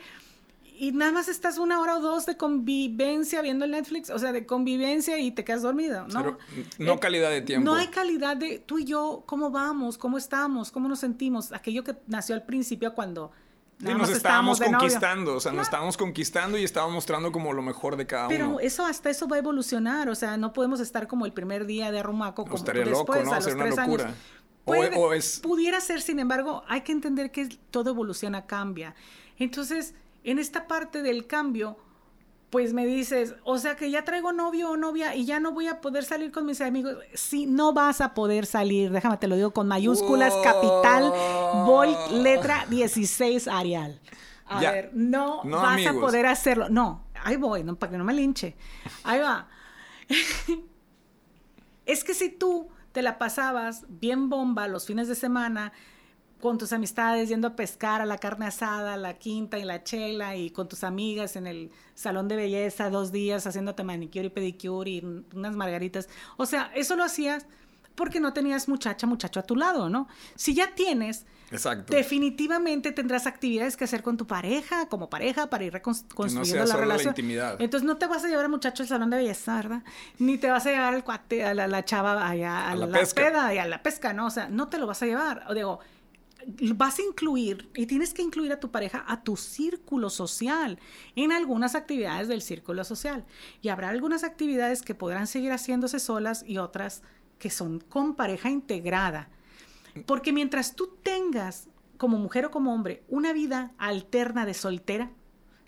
Y nada más estás una hora o dos de convivencia viendo el Netflix, o sea, de convivencia y te quedas dormido, ¿no? Pero no Eh, calidad de tiempo. No hay calidad de tú y yo, cómo vamos, cómo estamos, cómo nos sentimos. Aquello que nació al principio cuando Nada nos más estábamos novio. conquistando, o sea, nos Claro. estábamos conquistando y estábamos mostrando como lo mejor de cada Pero uno. eso hasta eso va a evolucionar, o sea, no podemos estar como el primer día de arrumaco como estaría después, loco, ¿no? a los Sería una tres años. locura. O- Puede- o es- Pudiera ser, sin embargo, hay que entender que todo evoluciona, cambia. Entonces, en esta parte del cambio, pues me dices, o sea que ya traigo novio o novia y ya no voy a poder salir con mis amigos. Sí, no vas a poder salir, déjame te lo digo con mayúsculas, capital, volt, letra 16 Arial. A Ya. ver, no, No, vas amigos. a poder hacerlo. No, ahí voy, no, para que no me linche. Ahí va. es que si tú te la pasabas bien bomba los fines de semana con tus amistades yendo a pescar a la carne asada, a la quinta y la chela y con tus amigas en el salón de belleza dos días haciéndote manicure y pedicure y unas margaritas. O sea, eso lo hacías porque no tenías muchacha, muchacho a tu lado, ¿no? Si ya tienes, Exacto. definitivamente tendrás actividades que hacer con tu pareja, como pareja, para ir recon- construyendo sea la solo la relación. intimidad. Entonces no te vas a llevar al muchacho al salón de belleza, ¿verdad? Ni te vas a llevar al cuate, a la, la chava allá, a, A la la, pesca. peda y a la pesca, ¿no? O sea, no te lo vas a llevar. O digo, vas a incluir y tienes que incluir a tu pareja a tu círculo social en algunas actividades del círculo social. Y habrá algunas actividades que podrán seguir haciéndose solas y otras que son con pareja integrada. Porque mientras tú tengas, como mujer o como hombre, una vida alterna de soltera,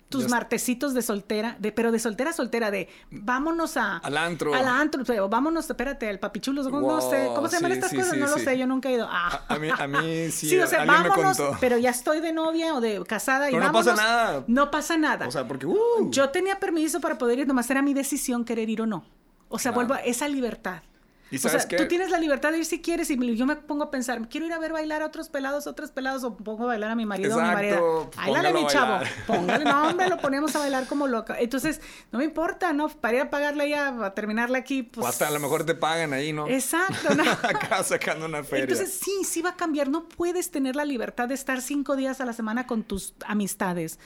tus martesitos de soltera, de, pero de soltera a soltera, de vámonos a... Al antro. Al antro, o vámonos, espérate, al papichulos, no sé, ¿cómo se llaman estas cosas? no lo sé, yo nunca he ido. Ah. A, mí, a mí sí, sí o sea, vámonos, pero ya estoy de novia o de casada y pero no pasa nada. No pasa nada. O sea, porque... Uh. Yo tenía permiso para poder ir, nomás era mi decisión querer ir o no. O sea, vuelvo a esa libertad. ¿Y o sea, tú tienes la libertad de ir si quieres y yo me pongo a pensar, quiero ir a ver bailar a otros pelados, otros pelados, o pongo a bailar a mi marido o mi marido. Báilale, mi chavo. Póngale, no, hombre, lo ponemos a bailar como loca. Entonces, no me importa, ¿no? Para ir a pagarle ya, a terminarla aquí, pues... O hasta a lo mejor te pagan ahí, ¿no? Exacto, ¿no? Acá sacando una feria. Entonces, sí, sí va a cambiar. No puedes tener la libertad de estar cinco días a la semana con tus amistades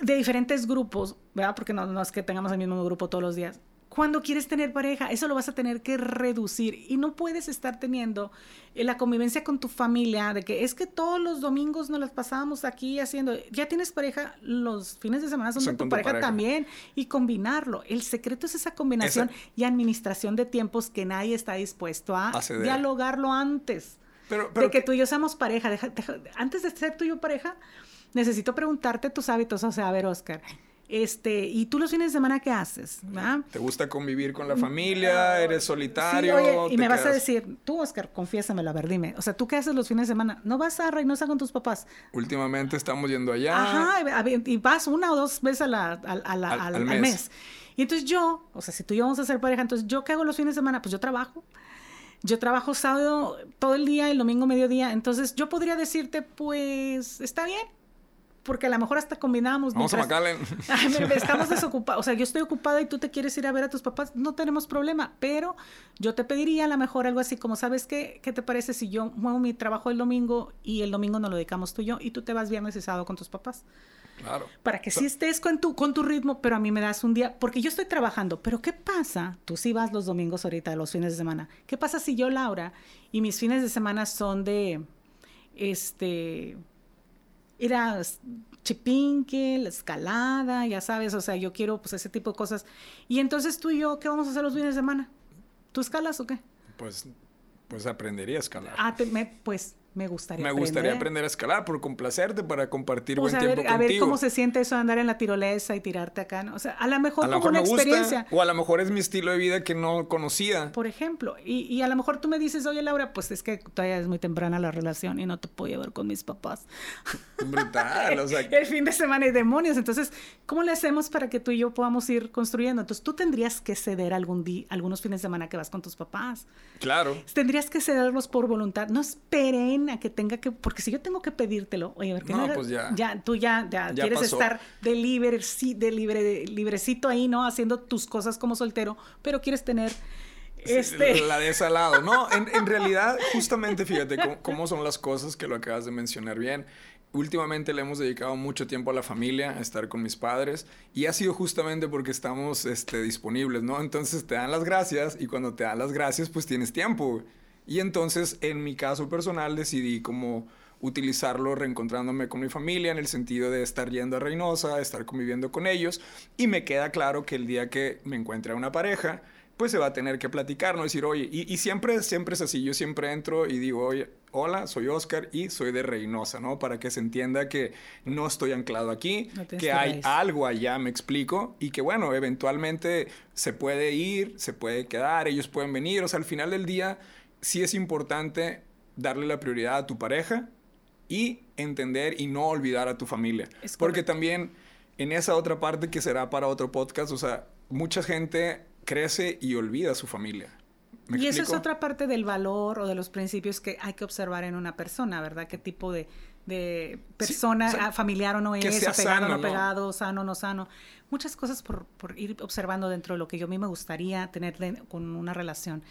de diferentes grupos, ¿verdad? Porque no, no es que tengamos el mismo grupo todos los días cuando quieres tener pareja, eso lo vas a tener que reducir y no puedes estar teniendo eh, la convivencia con tu familia de que es que todos los domingos nos las pasábamos aquí haciendo, ya tienes pareja, los fines de semana son, de tu pareja, también y combinarlo. El secreto es esa combinación y administración de tiempos que nadie está dispuesto a dialogarlo antes. de que tú y yo seamos pareja. antes de ser tú y yo pareja, necesito preguntarte tus hábitos. O sea, a ver, Oscar, este, ¿y tú los fines de semana qué haces? ¿Te gusta convivir con la familia? ¿Eres solitario? y me vas a decir, tú, Oscar, confiésamelo, a ver, dime. O sea, ¿tú qué haces los fines de semana? ¿No vas a Reynosa con tus papás? Últimamente estamos yendo allá. Ajá, y vas una o dos veces a la, al, mes. Y entonces yo, o sea, si tú y yo vamos a ser pareja, entonces yo qué hago los fines de semana? Pues yo trabajo. Yo trabajo sábado todo el día, el domingo mediodía. Entonces yo podría decirte, pues, está bien, porque a lo mejor hasta combinamos. Vamos a McAllen. estamos desocupados. O sea, yo estoy ocupada y tú te quieres ir a ver a tus papás, no tenemos problema. Pero yo te pediría a lo mejor algo así como, ¿sabes qué? ¿Qué te parece si yo muevo mi trabajo el domingo y el domingo nos lo dedicamos tú y yo y tú te vas viernes y sábado con tus papás? Claro. Para que sí estés con tu, con tu ritmo, pero a mí me das un día, porque yo estoy trabajando, pero ¿qué pasa? Tú sí vas los domingos ahorita, los fines de semana. ¿Qué pasa si yo, Laura, y mis fines de semana son de, este, ir a chipinque, la escalada, ya sabes, o sea, yo quiero pues ese tipo de cosas. Y entonces tú y yo, ¿qué vamos a hacer los fines de semana? ¿Tú escalas o qué? Pues, pues aprendería a escalar. Ah, me, pues me gustaría Me gustaría aprender a escalar por complacerte, para compartir pues buen tiempo contigo. A ver cómo se siente eso de andar en la tirolesa y tirarte acá, ¿no? O sea, a lo mejor como una experiencia. o a lo mejor es mi estilo de vida que no conocía. Por ejemplo, y, y, a lo mejor tú me dices, oye Laura, pues es que todavía es muy temprana la relación y no te puedo llevar con mis papás. Brutal, o sea. El fin de semana y demonios. Entonces, ¿cómo le hacemos para que tú y yo podamos ir construyendo? Entonces, tú tendrías que ceder algún día, algunos fines de semana que vas con tus papás. Claro. Tendrías que cederlos por voluntad. No esperen que tenga que porque si yo tengo que pedírtelo, oye, a ver, no, pues ya. ya. tú ya, ya, quieres estar de libre, sí, de libre, librecito ahí, ¿no? Haciendo tus cosas como soltero, pero quieres tener este... La de ese lado, ¿no? En, realidad, justamente, fíjate cómo, son las cosas que lo acabas de mencionar bien. Últimamente le hemos dedicado mucho tiempo a la familia, a estar con mis padres, y ha sido justamente porque estamos este, disponibles, ¿no? Entonces te dan las gracias, y cuando te dan las gracias, pues tienes tiempo. Y entonces, en mi caso personal, decidí como utilizarlo reencontrándome con mi familia en el sentido de estar yendo a Reynosa, estar conviviendo con ellos. Y me queda claro que el día que me encuentre a una pareja, pues se va a tener que platicar, no decir, oye, y, siempre, siempre es así, yo siempre entro y digo, oye, hola, soy Oscar y soy de Reynosa, ¿no? Para que se entienda que no estoy anclado aquí, que hay algo allá, me explico, y que bueno, eventualmente se puede ir, se puede quedar, ellos pueden venir, o sea, al final del día sí es importante darle la prioridad a tu pareja y entender y no olvidar a tu familia. Porque también en esa otra parte que será para otro podcast, o sea, mucha gente crece y olvida a su familia. y eso es otra parte del valor o de los principios que hay que observar en una persona, ¿verdad? ¿Qué tipo de, persona, familiar o no es, apegado o no apegado, sano o no sano? Muchas cosas por, por, ir observando dentro de lo que yo a mí me gustaría tener con una relación.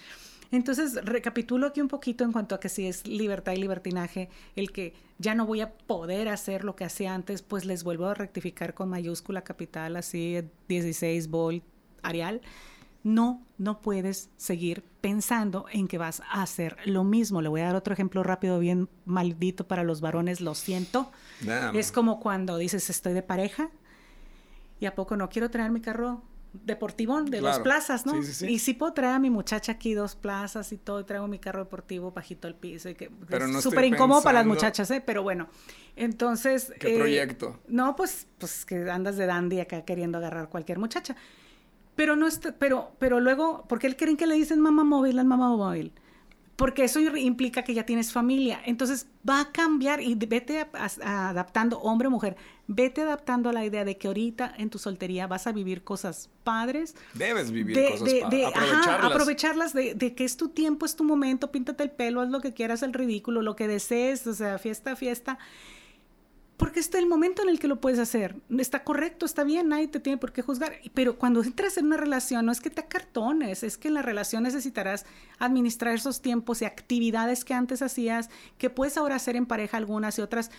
Entonces, recapitulo aquí un poquito en cuanto a que si es libertad y libertinaje, el que ya no voy a poder hacer lo que hacía antes, pues les vuelvo a rectificar con mayúscula capital, así 16 volt Arial. No, no puedes seguir pensando en que vas a hacer lo mismo. Le voy a dar otro ejemplo rápido, bien maldito para los varones, lo siento. Es como cuando dices estoy de pareja y a poco no quiero traer mi carro deportivo de dos plazas, ¿no? Y sí puedo traer a mi muchacha aquí dos plazas y todo, y traigo mi carro deportivo bajito al piso, y que es súper incómodo para las muchachas, ¿eh? Pero bueno, entonces... ¿Qué eh, proyecto? No, pues, pues que andas de dandy acá queriendo agarrar cualquier muchacha. Pero no está, pero, pero luego, ¿por qué creen que le dicen mamá móvil al mamá móvil? Porque eso implica que ya tienes familia. Entonces va a cambiar y vete adaptando, hombre o mujer, vete adaptando a la idea de que ahorita en tu soltería vas a vivir cosas padres. Debes vivir cosas padres. Aprovecharlas. aprovecharlas de, de, que es tu tiempo, es tu momento, píntate el pelo, haz lo que quieras, el ridículo, lo que desees, o sea, fiesta, fiesta. Porque está el momento en el que lo puedes hacer. Está correcto, está bien, nadie te tiene por qué juzgar. Pero cuando entras en una relación, no es que te acartones, es que en la relación necesitarás administrar esos tiempos y actividades que antes hacías, que puedes ahora hacer en pareja algunas y otras.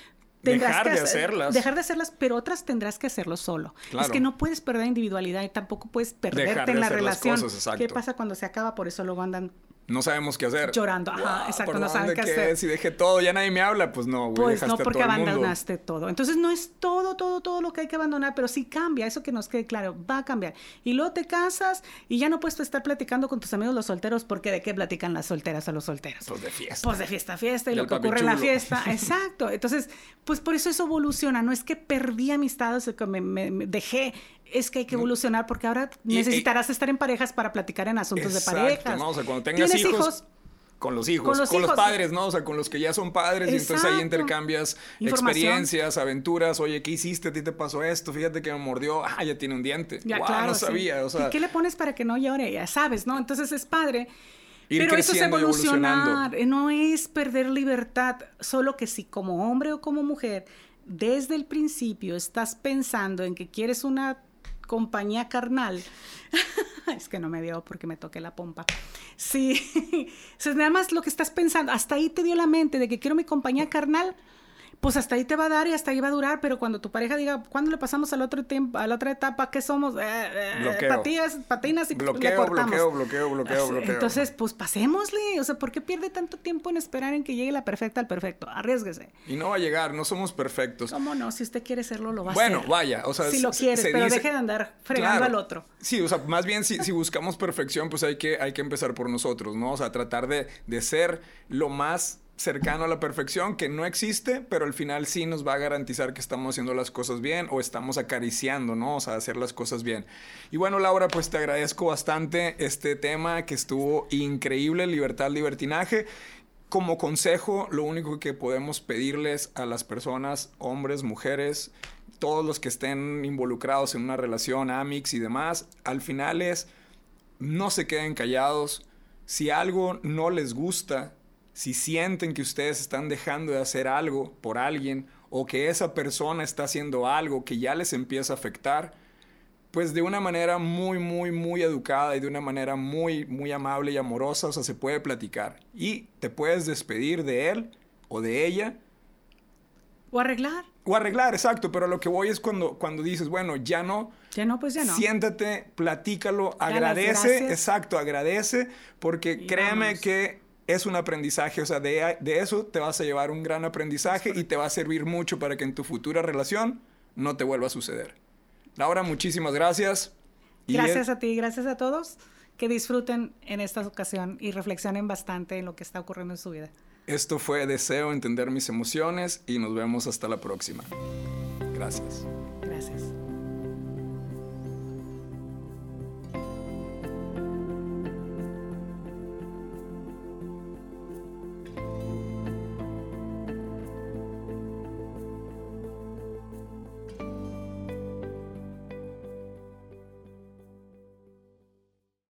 dejar de hacerlas. Dejar de hacerlas, pero otras tendrás que hacerlo solo. Es que no puedes perder individualidad y tampoco puedes perderte en la relación. ¿Qué pasa cuando se acaba? Por eso luego andan no sabemos qué hacer. Llorando, ajá, exacto, no saben qué, hacer. Si dejé todo, ya nadie me habla, pues no, güey. Pues no, porque abandonaste todo. Entonces no es todo, todo, todo lo que hay que abandonar, pero sí cambia, eso que nos quede claro, va a cambiar. Y luego te casas y ya no puedes estar platicando con tus amigos los solteros, porque ¿de qué platican las solteras a los solteros? Pues de fiesta. Pues de fiesta a fiesta y, lo que ocurre en la fiesta. Exacto. Entonces, pues por eso eso evoluciona. No es que perdí amistades, que me dejé es que hay que evolucionar porque ahora necesitarás estar en parejas para platicar en asuntos de parejas. ¿no? O sea, cuando tengas hijos, con los hijos, con los, padres, ¿no? O sea, con los que ya son padres y entonces ahí intercambias experiencias, aventuras. Oye, ¿qué hiciste? ¿A ti te pasó esto? Fíjate que me mordió. Ah, ya tiene un diente. Ya, claro, no sabía. O sea, ¿Y qué le pones para que no llore? Ya sabes, ¿no? Entonces es padre. Pero eso es evolucionar, no es perder libertad, solo que si como hombre o como mujer desde el principio estás pensando en que quieres una compañía carnal. es que no me dio porque me toqué la pompa. Sí, o nada más lo que estás pensando, hasta ahí te dio la mente de que quiero mi compañía carnal pues hasta ahí te va a dar y hasta ahí va a durar, pero cuando tu pareja diga, ¿cuándo le pasamos al otro tiempo, a la otra etapa? ¿Qué somos? Eh, eh patillas, patinas y bloqueo, le cortamos. bloqueo, bloqueo, bloqueo, bloqueo. Entonces, pues pasémosle, o sea, ¿por qué pierde tanto tiempo en esperar en que llegue la perfecta al perfecto? Arriesguese. Y no va a llegar, no somos perfectos. ¿Cómo no? Si usted quiere serlo, lo va a hacer. Bueno, vaya, o sea, si lo quieres, pero deje de andar fregando al otro. Sí, o sea, más bien si, si buscamos perfección, pues hay que, hay que empezar por nosotros, ¿no? O sea, tratar de, de ser lo más cercano a la perfección que no existe, pero al final sí nos va a garantizar que estamos haciendo las cosas bien o estamos acariciando, ¿no? O hacer las cosas bien. Y bueno, Laura, pues te agradezco bastante este tema que estuvo increíble, libertad, libertinaje. Como consejo, lo único que podemos pedirles a las personas, hombres, mujeres, todos los que estén involucrados en una relación, Amix y demás, al final es no se queden callados. Si algo no les gusta, si sienten que ustedes están dejando de hacer algo por alguien o que esa persona está haciendo algo que ya les empieza a afectar, pues de una manera muy, muy, muy educada y de una manera muy, muy amable y amorosa, o sea, se puede platicar. Y te puedes despedir de él o de ella. O arreglar. O arreglar, exacto, pero lo que voy es cuando, cuando dices, bueno, ya no. Ya no, pues ya no. Siéntate, platícalo, agradece, exacto, agradece, porque créeme que es un aprendizaje, o sea, de, eso te vas a llevar un gran aprendizaje y te va a servir mucho para que en tu futura relación no te vuelva a suceder. Laura, muchísimas gracias. Gracias a ti, gracias a todos. Que disfruten en esta ocasión y reflexionen bastante en lo que está ocurriendo en su vida. Esto fue Deseo entender mis emociones y nos vemos hasta la próxima. Gracias. Gracias.